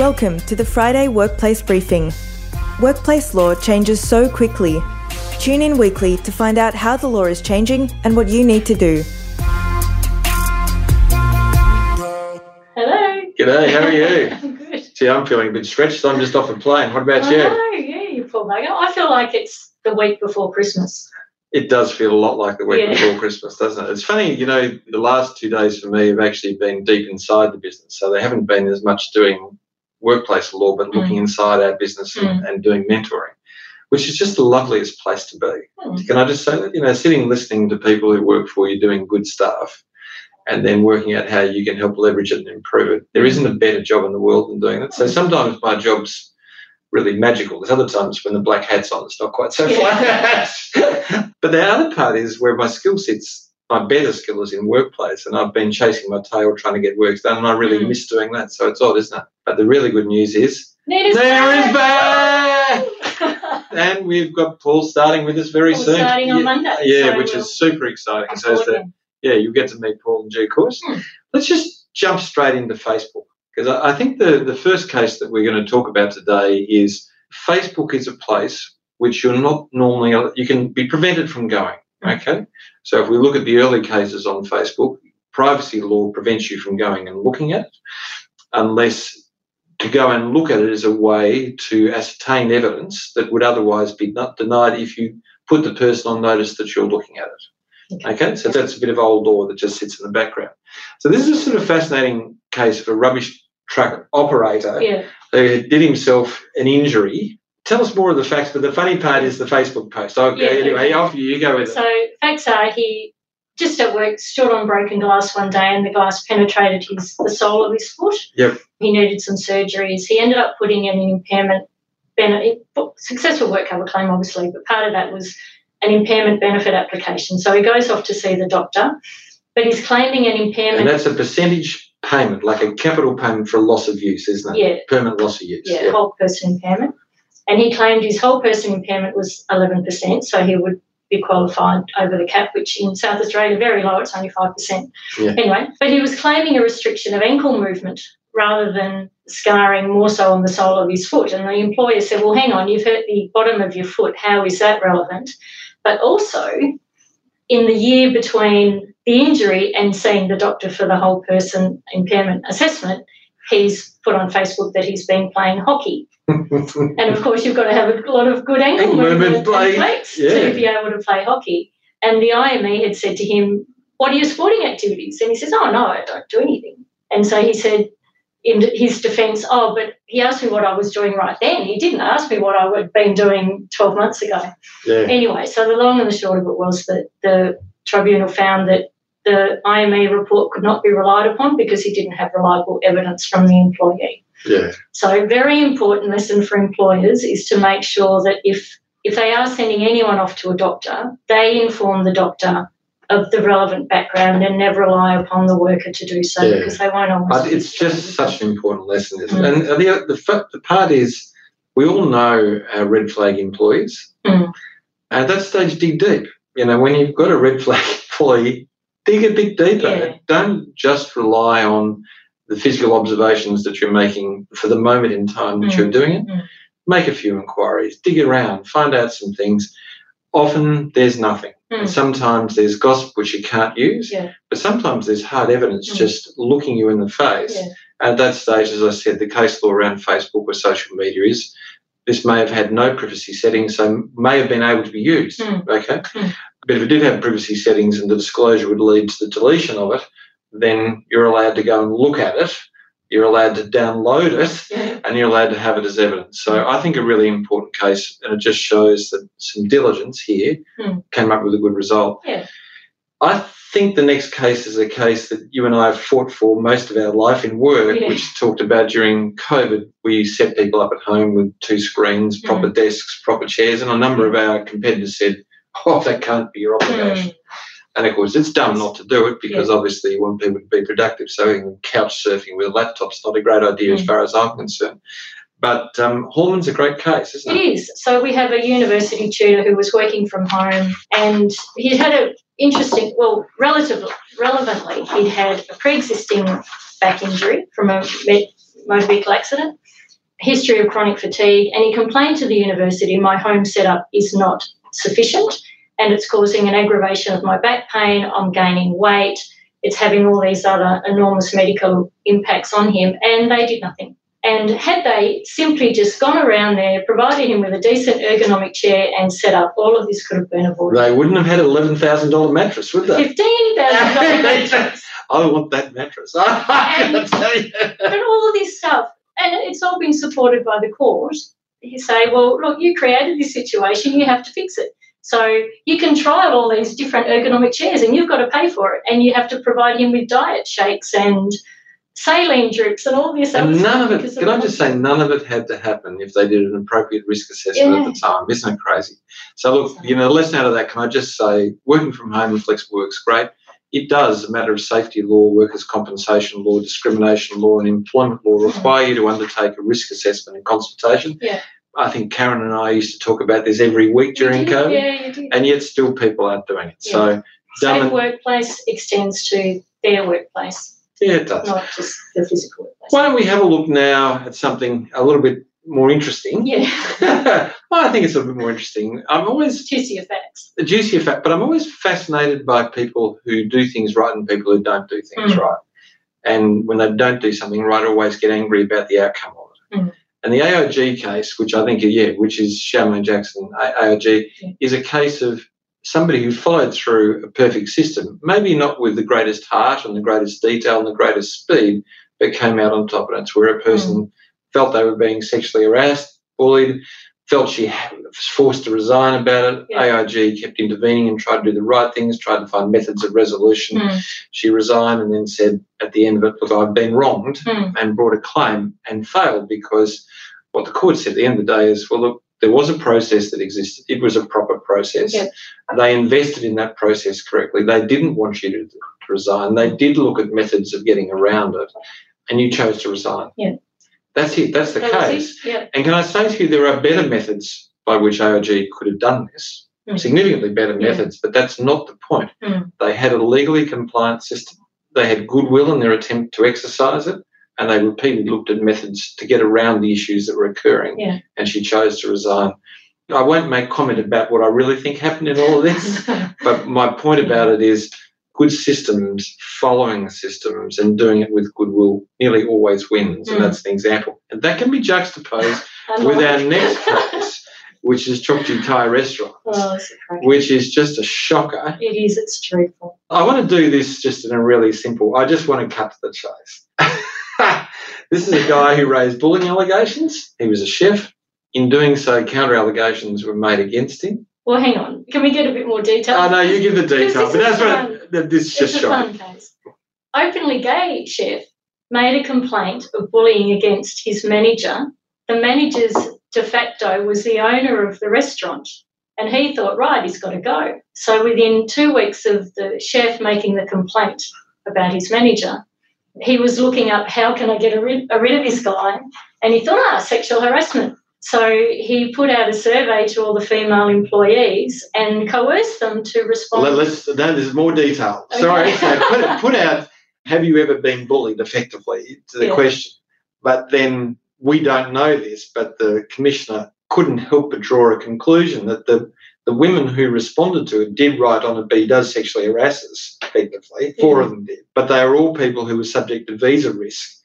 Welcome to the Friday Workplace Briefing. Workplace law changes so quickly. Tune in weekly to find out how the law is changing and what you need to do. Hello. G'day, how are you? I'm good. See, I'm feeling a bit stretched. I'm just off a plane. What about I you? know, yeah, you poor bugger. I feel like it's the week before Christmas. It does feel a lot like the week Yeah. before Christmas, doesn't it? It's funny, you know, the last two days for me have actually been deep inside the business. So they haven't been as much doing workplace law, but looking mm. inside our business and, mm. and doing mentoring, which is just the loveliest place to be. Hmm. Can I just say that? You know, sitting listening to people who work for you doing good stuff and then working out how you can help leverage it and improve it. There isn't a better job in the world than doing that. So mm. sometimes my job's really magical. There's other times when the black hat's on, it's not quite so Yeah. flat. but the other part is where my skill sits. My better skill is in workplace, and I've been chasing my tail trying to get work done, and I really Mm. miss doing that. So it's odd, isn't it? But the really good news is Nina's there is back. back, and we've got Paul starting with us very Paul soon. starting on yeah, Monday, yeah, so which we'll is super exciting. So the, yeah, you'll get to meet Paul in due course. Hmm. Let's just jump straight into Facebook because I, I think the, the first case that we're going to talk about today is Facebook is a place which you're not normally, you can be prevented from going. Okay. So if we look at the early cases on Facebook, privacy law prevents you from going and looking at it unless to go and look at it is a way to ascertain evidence that would otherwise be not denied if you put the person on notice that you're looking at it. Okay. Okay, so that's a bit of old law that just sits in the background. So this is a sort of fascinating case of a rubbish truck operator Yeah. who did himself an injury. Tell us more of the facts, but the funny part is the Facebook post. Okay, Yeah, anyway, off you, you go with it. So facts are he just at work stood on broken glass one day and the glass penetrated his the sole of his foot. Yep. He needed some surgeries. He ended up putting in an impairment benefit successful work cover claim obviously, but part of that was an impairment benefit application. So he goes off to see the doctor, but he's claiming an impairment. And that's a percentage payment, like a capital payment for a loss of use, isn't it? Yeah. Permanent loss of use. yeah, whole person impairment. And he claimed his whole person impairment was 11%, so he would be qualified over the cap, which in South Australia very low, it's only 5%. Yeah. Anyway, but he was claiming a restriction of ankle movement rather than scarring more so on the sole of his foot. And the employer said, Well, hang on, you've hurt the bottom of your foot. How is that relevant? But also, in the year between the injury and seeing the doctor for the whole person impairment assessment, he's put on Facebook that he's been playing hockey. And of course, you've got to have a lot of good ankle movement, play- and yeah. to be able to play hockey. And the IME had said to him, What are your sporting activities? And he says, Oh, no, I don't do anything. And so he said, in his defence, Oh, but he asked me what I was doing right then. He didn't ask me what I had been doing 12 months ago. yeah. Anyway, so the long and the short of it was that the tribunal found that the IME report could not be relied upon because he didn't have reliable evidence from the employee. Yeah. So, very important lesson for employers is to make sure that if if they are sending anyone off to a doctor, they inform the doctor of the relevant background and never rely upon the worker to do so Yeah. because they won't always. But it's just such an important lesson, isn't it? Mm. And the, the, the part is, we all know our red flag employees. Mm. At that stage, dig deep. You know, when you've got a red flag employee, dig a bit deeper. Yeah. Don't just rely on the physical observations that you're making for the moment in time that Mm. you're doing it. Mm. Make a few inquiries, dig around, find out some things. Often there's nothing. Mm. And sometimes there's gossip which you can't use. Yeah. But sometimes there's hard evidence Mm. just looking you in the face. Yeah. At that stage, as I said, the case law around Facebook or social media is this may have had no privacy settings, so may have been able to be used. Mm. Okay. Mm. But if it did have privacy settings and the disclosure would lead to the deletion of it, then you're allowed to go and look at it. You're allowed to download it and you're allowed to have it as evidence. So I think a really important case, and it just shows that some diligence here Mm. came up with a good result. Yeah. I think the next case is a case that you and I have fought for most of our life in work, Yeah. which talked about during COVID. We set people up at home with two screens, proper Mm. desks, proper chairs, and a number of our competitors said, "Oh, that can't be your obligation." Mm. And of course, it's dumb not to do it because obviously you want people to be productive. So couch surfing with a laptop's not a great idea as Mm. far as I'm concerned. But um, Hallman's a great case, isn't It it? is. So we have a university tutor who was working from home, and he had a interesting, well, relatively relevantly, he'd had a pre-existing back injury from a motor vehicle accident, history of chronic fatigue, and he complained to the university my home setup is not sufficient and it's causing an aggravation of my back pain. I'm gaining weight. It's having all these other enormous medical impacts on him, and they did nothing. And had they simply just gone around there, provided him with a decent ergonomic chair and set up, all of this could have been avoided. They wouldn't have had an eleven thousand dollar mattress, would they? Fifteen thousand dollars mattress. I want that mattress. And- But all of this stuff, and it's all been supported by the court. You say, well, look, you created this situation, you have to fix it. So you can trial all these different ergonomic chairs and you've got to pay for it. And you have to provide him with diet shakes and saline drips and all this And none of it, can I just say, none of it had to happen if they did an appropriate risk assessment at the time. Isn't it crazy? So, look, you know, the lesson out of that, can I just say, working from home and flexible work's great. It does, a matter of safety law, workers' compensation law, discrimination law, and employment law require you to undertake a risk assessment and consultation. Yeah. I think Karen and I used to talk about this every week during did, COVID, Yeah, you did. and yet still people aren't doing it. So, Safe it- workplace extends to their workplace, yeah, it does. not just the physical workplace. Why don't we have a look now at something a little bit more interesting? Yeah, well, I think it's a little bit more interesting. I'm always juicier facts. a juicier fact, but I'm always fascinated by people who do things right and people who don't do things Mm. right. And when they don't do something right, always get angry about the outcome of it. Mm. And the AOG case, which I think, yeah, which is Charmaine Jackson AOG, Yeah. is a case of somebody who followed through a perfect system, maybe not with the greatest heart and the greatest detail and the greatest speed, but came out on top. And it's where a person hmm. felt they were being sexually harassed, bullied, felt she was forced to resign about it. Yeah. AIG kept intervening and tried to do the right things, tried to find methods of resolution. Mm. She resigned and then said at the end of it, Look, I've been wronged Mm. and brought a claim and failed because what the court said at the end of the day is, Well, look, there was a process that existed. It was a proper process. Yeah. They invested in that process correctly. They didn't want you to, to resign. They did look at methods of getting around it, and you chose to resign. Yeah. That's it. That's the That case. Yeah. And can I say to you, there are better methods by which AOG could have done this, Mm. significantly better Yeah. methods, but that's not the point. Mm. They had a legally compliant system. They had goodwill in their attempt to exercise it, and they repeatedly looked at methods to get around the issues that were occurring. Yeah. And she chose to resign. I won't make comment about what I really think happened in all of this, but my point about it is good systems, following the systems, and doing it with goodwill nearly always wins. Mm. And that's an example. And that can be juxtaposed with our next case, which is Chokchi Thai Restaurant, oh, it's a crack. which is just a shocker. It is. It's truthful. I want to do this just in a really simple, I just want to cut to the chase. this is a guy who raised bullying allegations. He was a chef. In doing so, counter allegations were made against him. Well, hang on. Can we get a bit more detail? Oh, no, you give the detail, but that's what that- this is just it's a shocking. fun case. Openly gay chef made a complaint of bullying against his manager. The manager's de facto was the owner of the restaurant. And he thought, right, he's got to go. So within two weeks of the chef making the complaint about his manager, he was looking up how can I get rid, rid of this guy? And he thought, ah, sexual harassment. So he put out a survey to all the female employees and coerced them to respond. Let, us no, there's more detail. Okay. Sorry. So put, put out, have you ever been bullied effectively to the Yeah. question? But then we don't know this, but the commissioner couldn't help but draw a conclusion that the, the women who responded to it did write on but he does sexually harass us, effectively. Four of them did. But they are all people who were subject to visa risk.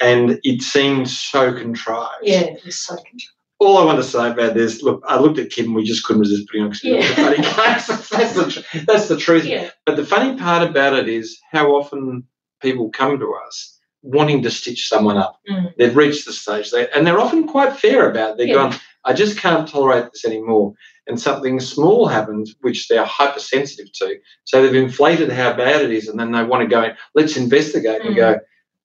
And it seemed so contrived. yeah, it was so contrived. All I want to say about this, look, I looked at Kim and we just couldn't resist putting on Yeah. funny case. that's, the, that's the truth. Yeah. But the funny part about it is how often people come to us wanting to stitch someone up. Mm. They've reached the stage, they, and they're often quite fair about it. They're Yeah. going, I just can't tolerate this anymore. And something small happens, which they're hypersensitive to. So they've inflated how bad it is, and then they want to go, let's investigate. And Mm. go,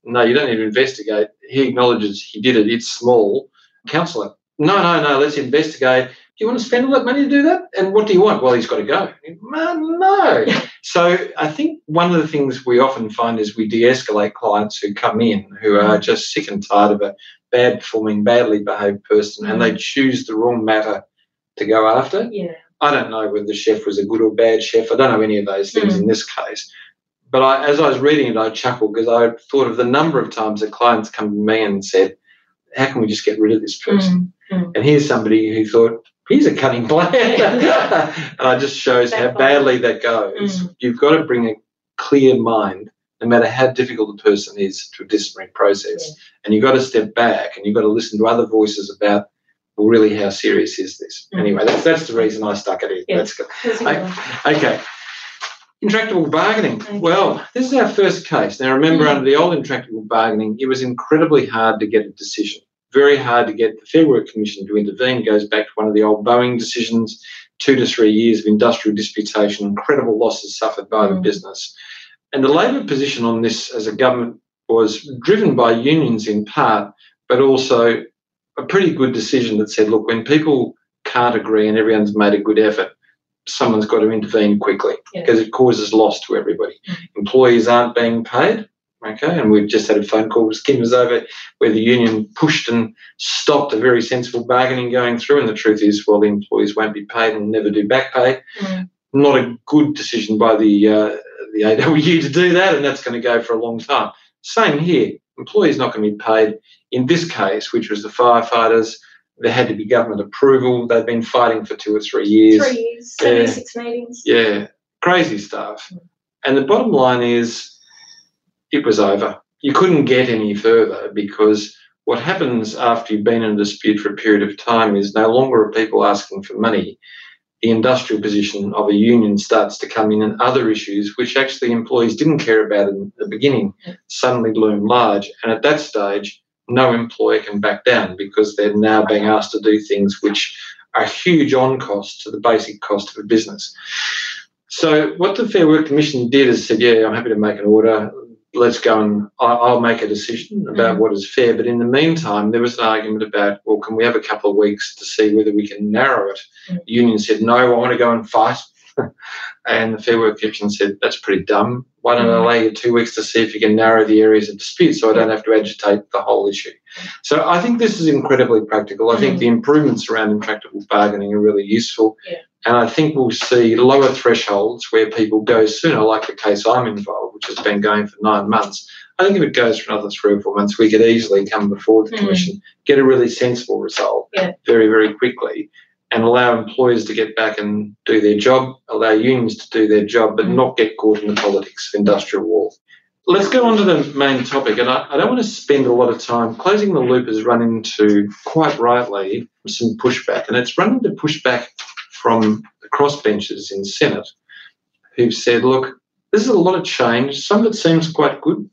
no, you don't need to investigate. He acknowledges he did it. It's small. Counsel it. No, no, no, let's investigate. Do you want to spend all that money to do that? And what do you want? Well, he's got to go. Man, no. So I think one of the things we often find is we de-escalate clients who come in who are just sick and tired of a bad performing, badly behaved person, and they choose the wrong matter to go after. Yeah. I don't know whether the chef was a good or bad chef. I don't know any of those things Mm. in this case. but I, as I was reading it, I chuckled because I thought of the number of times that clients come to me and said, "How can we just get rid of this person?" Mm, mm. And here's somebody who thought, "He's a cunning plan," and it just shows how badly that goes. Mm. You've got to bring a clear mind, no matter how difficult the person is, to a disciplinary process, Yeah. and you've got to step back and you've got to listen to other voices about. Well, really, how serious is this? Mm. Anyway, that's that's the reason I stuck at it. Yeah. That's good. I-. Okay. Intractable bargaining. Okay. Well, this is our first case. Now, remember, Mm. under the old intractable bargaining, it was incredibly hard to get a decision. Very hard to get the Fair Work Commission to intervene. It Goes back to one of the old Boeing decisions. Two to three years of industrial disputation, incredible losses suffered by the Mm. business. And the Labor position on this as a government was driven by unions in part, but also a pretty good decision that said, look, when people can't agree and everyone's made a good effort, someone's got to intervene quickly Yeah. because it causes loss to everybody. Mm. Employees aren't being paid. Okay, and we've just had a phone call with Kim was over where the union pushed and stopped a very sensible bargaining going through. And the truth is, well, the employees won't be paid and never do back pay. Mm. Not a good decision by the uh, the AWU to do that, and that's going to go for a long time. Same here. Employees not going to be paid. In this case, which was the firefighters, there had to be government approval. They've been fighting for two or three years. Three years, 76 meetings. Yeah, crazy stuff. Mm. And the bottom line is, it was over. You couldn't get any further because what happens after you've been in a dispute for a period of time is no longer are people asking for money. The industrial position of a union starts to come in, and other issues, which actually employees didn't care about in the beginning, suddenly loom large. And at that stage, no employer can back down because they're now being asked to do things which are huge on cost to the basic cost of a business. So what the Fair Work Commission did is said, yeah, I'm happy to make an order. Let's go and I- I'll make a decision about Mm. what is fair. But in the meantime, there was an argument about, well, can we have a couple of weeks to see whether we can narrow it? Mm. The union said, no, I want to go and fight. and the Fair Work Commission said, that's pretty dumb. Why don't I Mm. allow you two weeks to see if you can narrow the areas of dispute so I don't have to agitate the whole issue? So I think this is incredibly practical. I think Mm. the improvements around intractable bargaining are really useful. Yeah. And I think we'll see lower thresholds where people go sooner, like the case I'm involved, which has been going for nine months. I think if it goes for another three or four months, we could easily come before the Mm. Commission, get a really sensible result Yeah. very, very quickly, and allow employers to get back and do their job, allow unions to do their job, but Mm. not get caught in the politics of industrial war. Let's go on to the main topic, and I, I don't want to spend a lot of time. Closing the loop has run into, quite rightly, some pushback, and it's run into pushback from the crossbenchers in Senate who've said, look, this is a lot of change. Some of it seems quite good,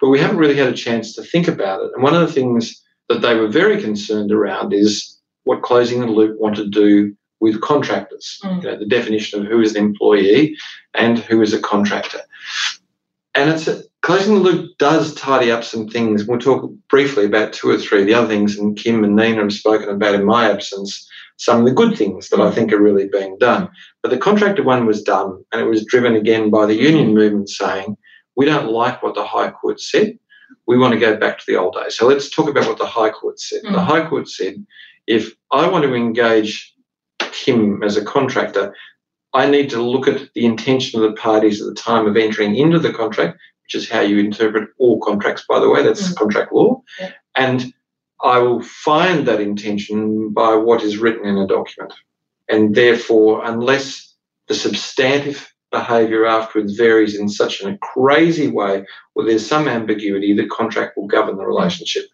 but we haven't really had a chance to think about it. And one of the things that they were very concerned around is what closing the loop want to do with contractors, Mm. you know, the definition of who is an employee and who is a contractor. And it's a, closing the loop does tidy up some things. We'll talk briefly about two or three of the other things, and Kim and Nina have spoken about in my absence some of the good things that I think are really being done. But the contractor one was done, and it was driven again by the union movement saying, we don't like what the High Court said. We want to go back to the old days. So let's talk about what the High Court said. The Mm. High Court said, if I want to engage Kim as a contractor, I need to look at the intention of the parties at the time of entering into the contract, which is how you interpret all contracts, by the way, that's Mm. contract law. Yeah. And I will find that intention by what is written in a document. And therefore, unless the substantive behaviour afterwards varies in such a crazy way, or there's some ambiguity, the contract will govern the relationship.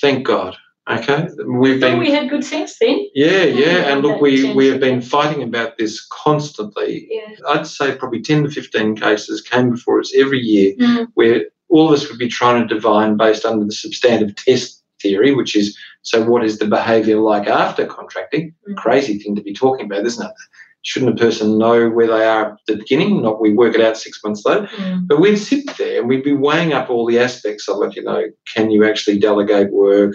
Thank God. Okay, we've been we had good sense then. yeah, yeah, and look, we we have been fighting about this constantly. Yeah. I'd say probably ten to fifteen cases came before us every year Mm. where all of us would be trying to divine based under the substantive test theory, which is so what is the behaviour like after contracting? Mm. Crazy thing to be talking about, isn't it? Shouldn't a person know where they are at the beginning? Not we work it out six months later. Mm. But we'd sit there and we'd be weighing up all the aspects of it. You know, can you actually delegate work?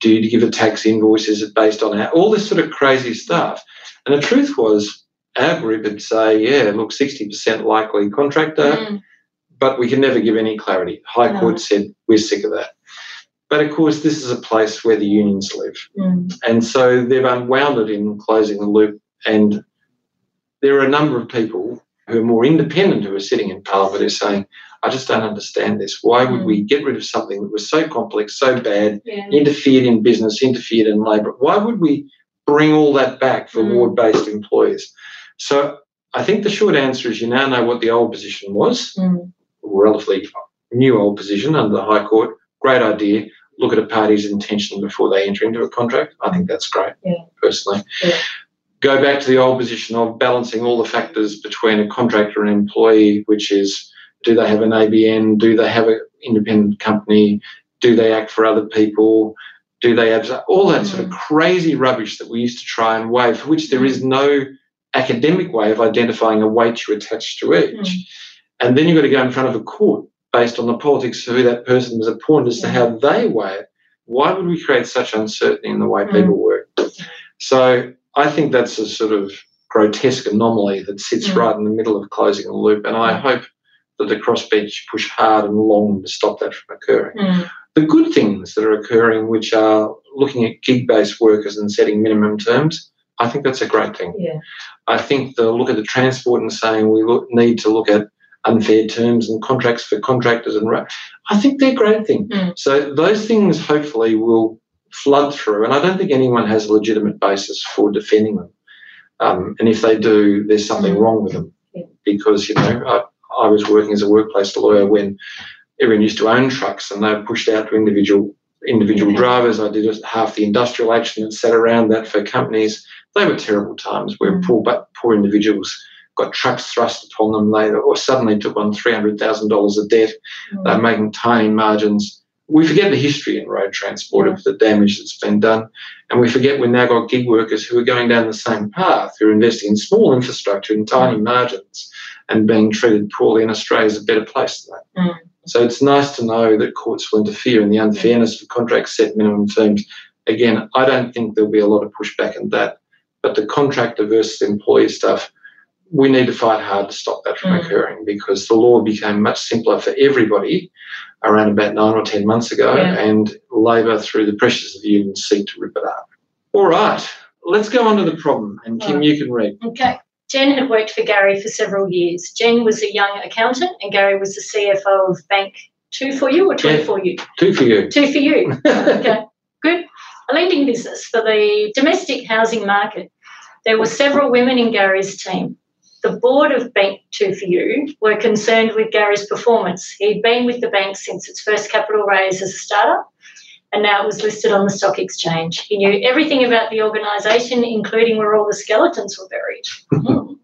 Do you give a tax invoice? Is it based on our, all this sort of crazy stuff? And the truth was, our group would say, yeah, look, 60% likely contractor, Mm. but we can never give any clarity. High No. Court said, we're sick of that. But of course, this is a place where the unions live. Mm. And so they've unwound it in closing the loop. And there are a number of people who are more independent who are sitting in Parliament who are saying, I just don't understand this. Why would Mm. we get rid of something that was so complex, so bad, Yeah. interfered in business, interfered in labour? Why would we bring all that back for Mm. ward based employees? So I think the short answer is you now know what the old position was, Mm. relatively new old position under the High Court. Great idea. Look at a party's intention before they enter into a contract. I think that's great, Yeah. personally. Yeah. Go back to the old position of balancing all the factors between a contractor and employee, which is do they have an ABN? Do they have an independent company? Do they act for other people? Do they have all that sort of crazy rubbish that we used to try and weigh, for which there is no academic way of identifying a weight you attach to each. Mm. And then you've got to go in front of a court based on the politics of who that person was appointed as to how they weigh it. Why would we create such uncertainty in the way Mm. people work? So I think that's a sort of grotesque anomaly that sits Mm. right in the middle of closing the loop. And I Mm. hope that the crossbench push hard and long to stop that from occurring. Mm. The good things that are occurring, which are looking at gig based workers and setting minimum terms, I think that's a great thing. Yeah. I think the look at the transport and saying we look, need to look at unfair terms and contracts for contractors and I think they're a great things. Mm. So those things hopefully will flood through, and I don't think anyone has a legitimate basis for defending them. Um, and if they do, there's something Mm. wrong with them Yeah. because you know I, I was working as a workplace lawyer when everyone used to own trucks and they were pushed out to individual individual Yeah. drivers. I did half the industrial action that sat around that for companies. They were terrible times where Mm. poor but poor individuals got trucks thrust upon them. They or suddenly took on three hundred thousand dollars of debt. They're Mm. making tiny margins. We forget the history in road transport of the damage that's been done, and we forget we've now got gig workers who are going down the same path, who are investing in small infrastructure in tiny margins, and being treated poorly. And Australia is a better place than that. Mm. So it's nice to know that courts will interfere in the unfairness of contracts set minimum terms. Again, I don't think there'll be a lot of pushback in that, but the contractor versus employee stuff, we need to fight hard to stop that from Mm. occurring because the law became much simpler for everybody around about nine or ten months ago, Yeah. and Labor, through the pressures of the unions, seek to rip it up. All right, let's go on to the problem, and Kim, Right. you can read. Okay. Jen had worked for Gary for several years. Jen was a young accountant, and Gary was the CFO of Bank Two for You or Two Yeah. for You? Two for you. Two for You. Okay, good. A lending business for the domestic housing market. There were several women in Gary's team. The board of Bank Two for You were concerned with Gary's performance. He'd been with the bank since its first capital raise as a startup, and now it was listed on the stock exchange. He knew everything about the organisation, including where all the skeletons were buried. Hmm.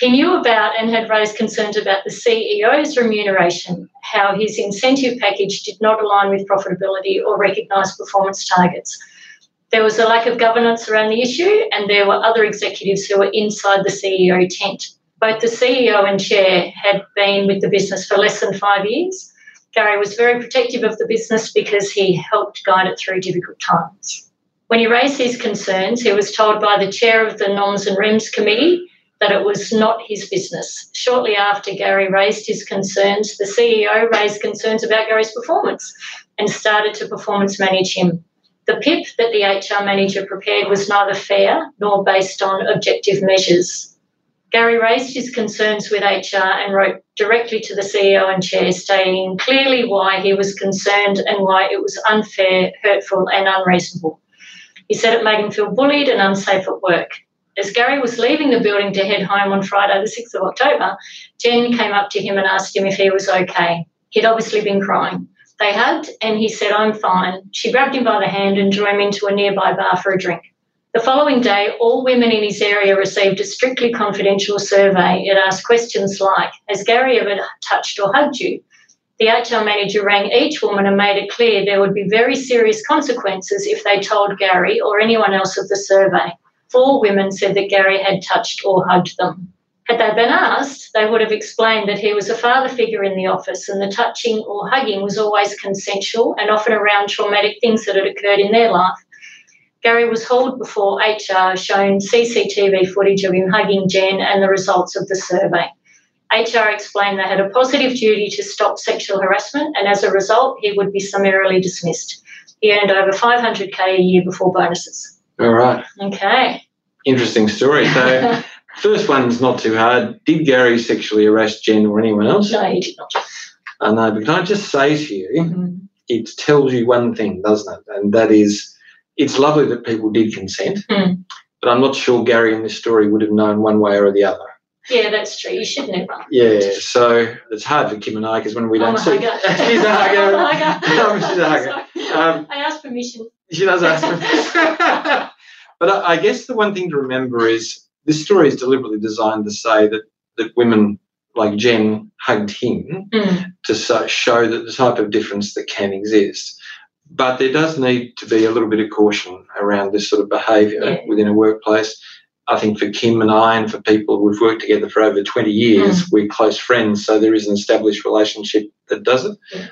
He knew about and had raised concerns about the CEO's remuneration, how his incentive package did not align with profitability or recognise performance targets. There was a lack of governance around the issue, and there were other executives who were inside the CEO tent. Both the CEO and chair had been with the business for less than five years. Gary was very protective of the business because he helped guide it through difficult times. When he raised these concerns, he was told by the chair of the Noms and Rems committee that it was not his business. Shortly after Gary raised his concerns, the CEO raised concerns about Gary's performance and started to performance manage him. The PIP that the HR manager prepared was neither fair nor based on objective measures. Gary raised his concerns with HR and wrote directly to the CEO and chair, stating clearly why he was concerned and why it was unfair, hurtful, and unreasonable. He said it made him feel bullied and unsafe at work. As Gary was leaving the building to head home on Friday, the 6th of October, Jen came up to him and asked him if he was okay. He'd obviously been crying. They hugged and he said, I'm fine. She grabbed him by the hand and drew him into a nearby bar for a drink. The following day, all women in his area received a strictly confidential survey. It asked questions like Has Gary ever touched or hugged you? The HR manager rang each woman and made it clear there would be very serious consequences if they told Gary or anyone else of the survey. Four women said that Gary had touched or hugged them. Had they been asked, they would have explained that he was a father figure in the office and the touching or hugging was always consensual and often around traumatic things that had occurred in their life. Gary was hauled before HR, shown CCTV footage of him hugging Jen and the results of the survey. HR explained they had a positive duty to stop sexual harassment, and as a result, he would be summarily dismissed. He earned over 500k a year before bonuses. All right. Okay. Interesting story. So First one's not too hard. Did Gary sexually harass Jen or anyone else? No, he did not. I know, but can I just say to you, Mhm. it tells you one thing, doesn't it? And that is, it's lovely that people did consent, Mm. but I'm not sure Gary in this story would have known one way or the other. Yeah, that's true. You should never. Yeah, so it's hard for Kim and I because when we don't see, she's a hugger. A hugger. No, she's a hugger. Um, I asked permission. She does ask permission. But I, I guess the one thing to remember is this story is deliberately designed to say that, that women like Jen hugged him Mm. to so, show that the type of difference that can exist. But there does need to be a little bit of caution around this sort of behaviour Yeah. within a workplace. I think for Kim and I, and for people we've worked together for over 20 years, we're close friends, so there is an established relationship that does it. Yeah.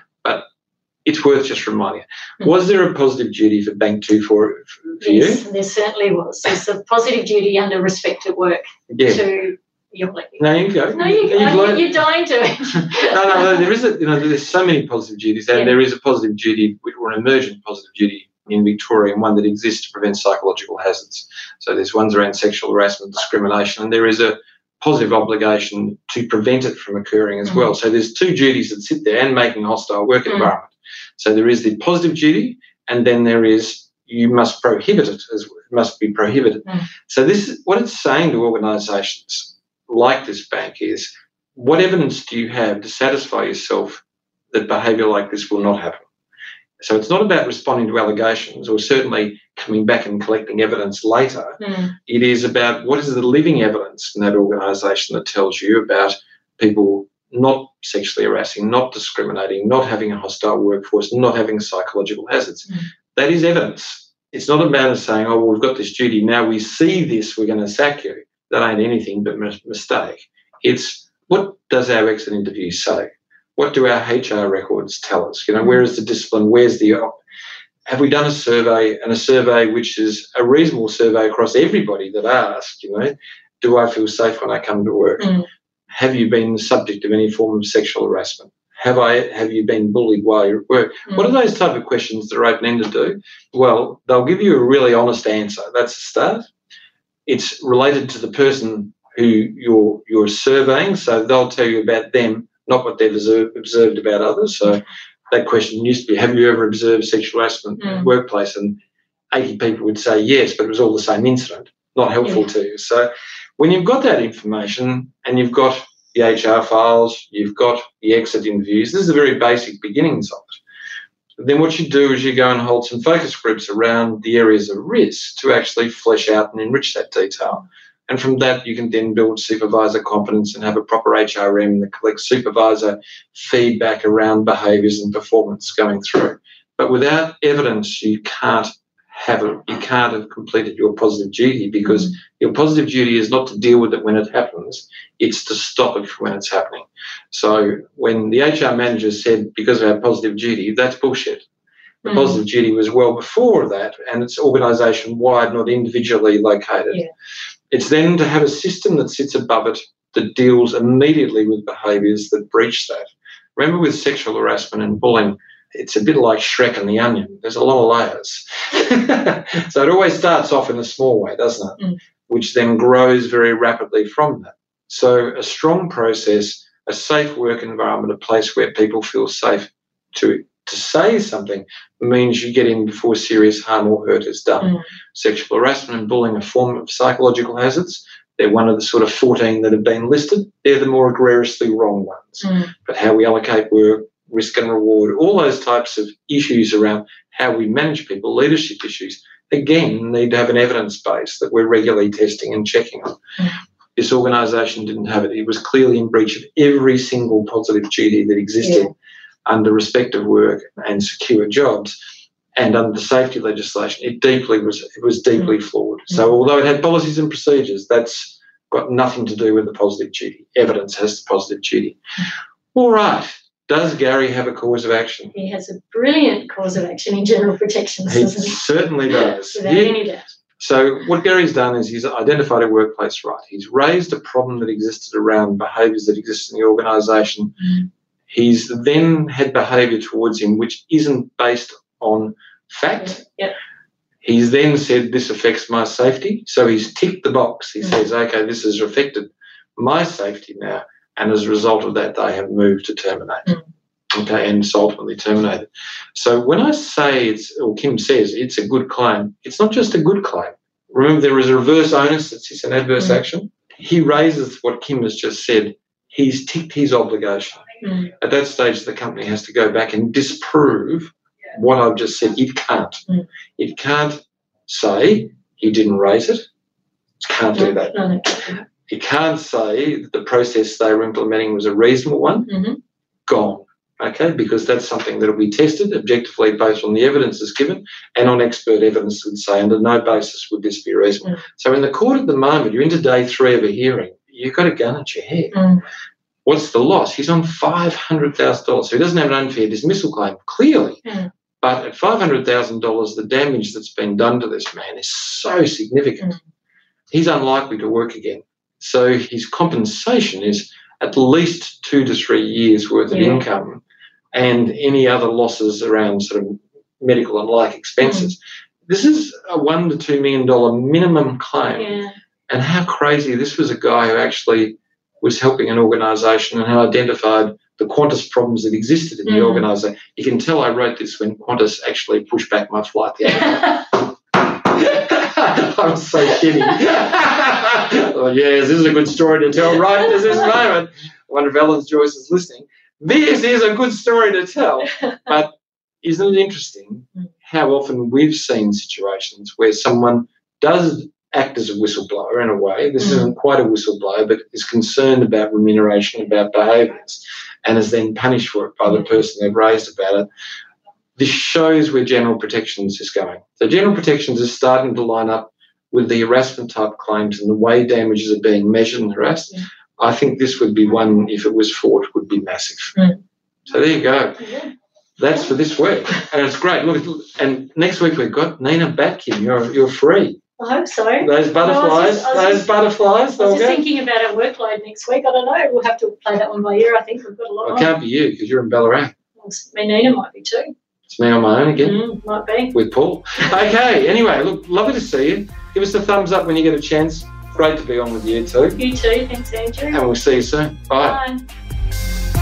It's worth just reminding. Mm. Was there a positive duty for Bank Two for, for you? Yes, there certainly was. There's a positive duty under respect at work Yeah. to your like. No, you go. No, you, You've learned- you're dying to. no, no, no, there is a, you know, there's so many positive duties, and Yeah. there is a positive duty or an emergent positive duty in Victoria, and one that exists to prevent psychological hazards. So there's ones around sexual harassment, discrimination, and there is a positive obligation to prevent it from occurring as Mm. well. So there's two duties that sit there and making a hostile work Mm. environment. So there is the positive duty, and then there is you must prohibit it as it must be prohibited. Mm. So this is what it's saying to organisations like this bank is what evidence do you have to satisfy yourself that behaviour like this will not happen? So it's not about responding to allegations or certainly coming back and collecting evidence later. Mm. It is about what is the living evidence in that organisation that tells you about people not sexually harassing, not discriminating, not having a hostile workforce, not having psychological hazards. Mm. That is evidence. It's not about us saying, oh, well, we've got this duty, now we see this, we're going to sack you. That ain't anything but a mistake. It's what does our exit interview say? What do our HR records tell us? You know, where is the discipline? Where's the op? Have we done a survey and a survey which is a reasonable survey across everybody that asked, you know, do I feel safe when I come to work? Mm. Have you been the subject of any form of sexual harassment? Have I have you been bullied while you're at work? Mm. What are those type of questions that are open ended do? Well, they'll give you a really honest answer. That's the start. It's related to the person who you're you're surveying, so they'll tell you about them, not what they've observed, observed about others. So that question used to be, have you ever observed sexual harassment in Mm. the workplace? And 80 people would say yes, but it was all the same incident. Not helpful Yeah. to you. So when you've got that information and you've got the HR files, you've got the exit interviews, this is the very basic beginnings of it. Then what you do is you go and hold some focus groups around the areas of risk to actually flesh out and enrich that detail. And from that, you can then build supervisor competence and have a proper HRM that collects supervisor feedback around behaviours and performance going through. But without evidence, you can't have it. You can't have completed your positive duty because your positive duty is not to deal with it when it happens; it's to stop it when it's happening. So when the HR manager said because of our positive duty, that's bullshit. The Mm. positive duty was well before that, and it's organisation wide, not individually located. Yeah. It's then to have a system that sits above it that deals immediately with behaviours that breach that. Remember, with sexual harassment and bullying, it's a bit like Shrek and the Onion. There's a lot of layers. so it always starts off in a small way, doesn't it? Mm. Which then grows very rapidly from that. So a strong process, a safe work environment, a place where people feel safe to to say something means you get in before serious harm or hurt is done. Mm. Sexual harassment and bullying are a form of psychological hazards. They're one of the sort of 14 that have been listed. They're the more egregiously wrong ones. Mm. But how we allocate work, risk and reward, all those types of issues around how we manage people, leadership issues, again, need to have an evidence base that we're regularly testing and checking on. Mm. This organisation didn't have it. It was clearly in breach of every single positive duty that existed Yeah. under respect of work and secure jobs. And under the safety legislation, it deeply was it was deeply mm. flawed. Mm. So although it had policies and procedures, that's got nothing to do with the positive duty. Evidence has the positive duty. Mm. All right. Does Gary have a cause of action? He has a brilliant cause of action in general protections, He certainly does. Without Yeah. any doubt. So what Gary's done is he's identified a workplace right. He's raised a problem that existed around behaviours that exist in the organisation. Mm. He's then had behaviour towards him which isn't based on fact. Yeah. He's then said, This affects my safety. So he's ticked the box. He Mm. says, Okay, this has affected my safety now. And as a result of that, they have moved to terminate. Mm. Okay, and it's ultimately terminated. So when I say it's, or Kim says it's a good claim, it's not just a good claim. Remember, there is a reverse onus it's in adverse Mm. action. He raises what Kim has just said. He's ticked his obligation. Mm. At that stage, the company has to go back and disprove what I've just said. It can't. Mm. It can't say he didn't raise it. It can't do that. No, no. It can't say that the process they were implementing was a reasonable one. Mhm. Gone. Okay, because that's something that will be tested objectively based on the evidence that's given and on expert evidence would say under no basis would this be reasonable. Mm. So in the court at the moment, you're into day three of a hearing, you've got a gun at your head. Mm. What's the loss? He's on $500,000. So he doesn't have an unfair dismissal claim, clearly. Mm. But at $500,000, the damage that's been done to this man is so significant. Mm. He's unlikely to work again. So his compensation is at least two to three years worth of Yeah. income and any other losses around sort of medical and like expenses. This is a one to two million dollar minimum claim Yeah. and how crazy this was a guy who actually was helping an organisation and who identified the Qantas problems that existed in the Mm. organisation. You can tell I wrote this when Qantas actually pushed back my flight. The other I'm so kidding. oh, yes, this is a good story to tell right at this moment. I wonder if Alan Joyce is listening. This is a good story to tell. But isn't it interesting how often we've seen situations where someone does act as a whistleblower in a way. This Mm. isn't quite a whistleblower, but is concerned about remuneration, about behaviours, and is then punished for it by the person they've raised about it. This shows where general protections is going. So general protections is starting to line up with the harassment type claims and the way damages are being measured and harassed. Yeah. I think this would be one, if it was fought, would be massive. Mm. So there you go. Yeah. That's for this week, and it's great. Look, and next week we've got Nina Batkin. You're you're free. I hope so. Those butterflies, just- those just- butterflies, I was just go. thinking about our workload next week. I don't know. We'll have to play that one by ear. I think we've got a lot Well, it can't be you because you're in Ballarat. Well, Me, Nina might be too. It's me on my own again Mm, might be. with Paul. Okay. Anyway, look, lovely to see you. Give us a thumbs up when you get a chance. Great to be on with you too. You too. Thanks, Andrew. And we'll see you soon. Bye. Bye.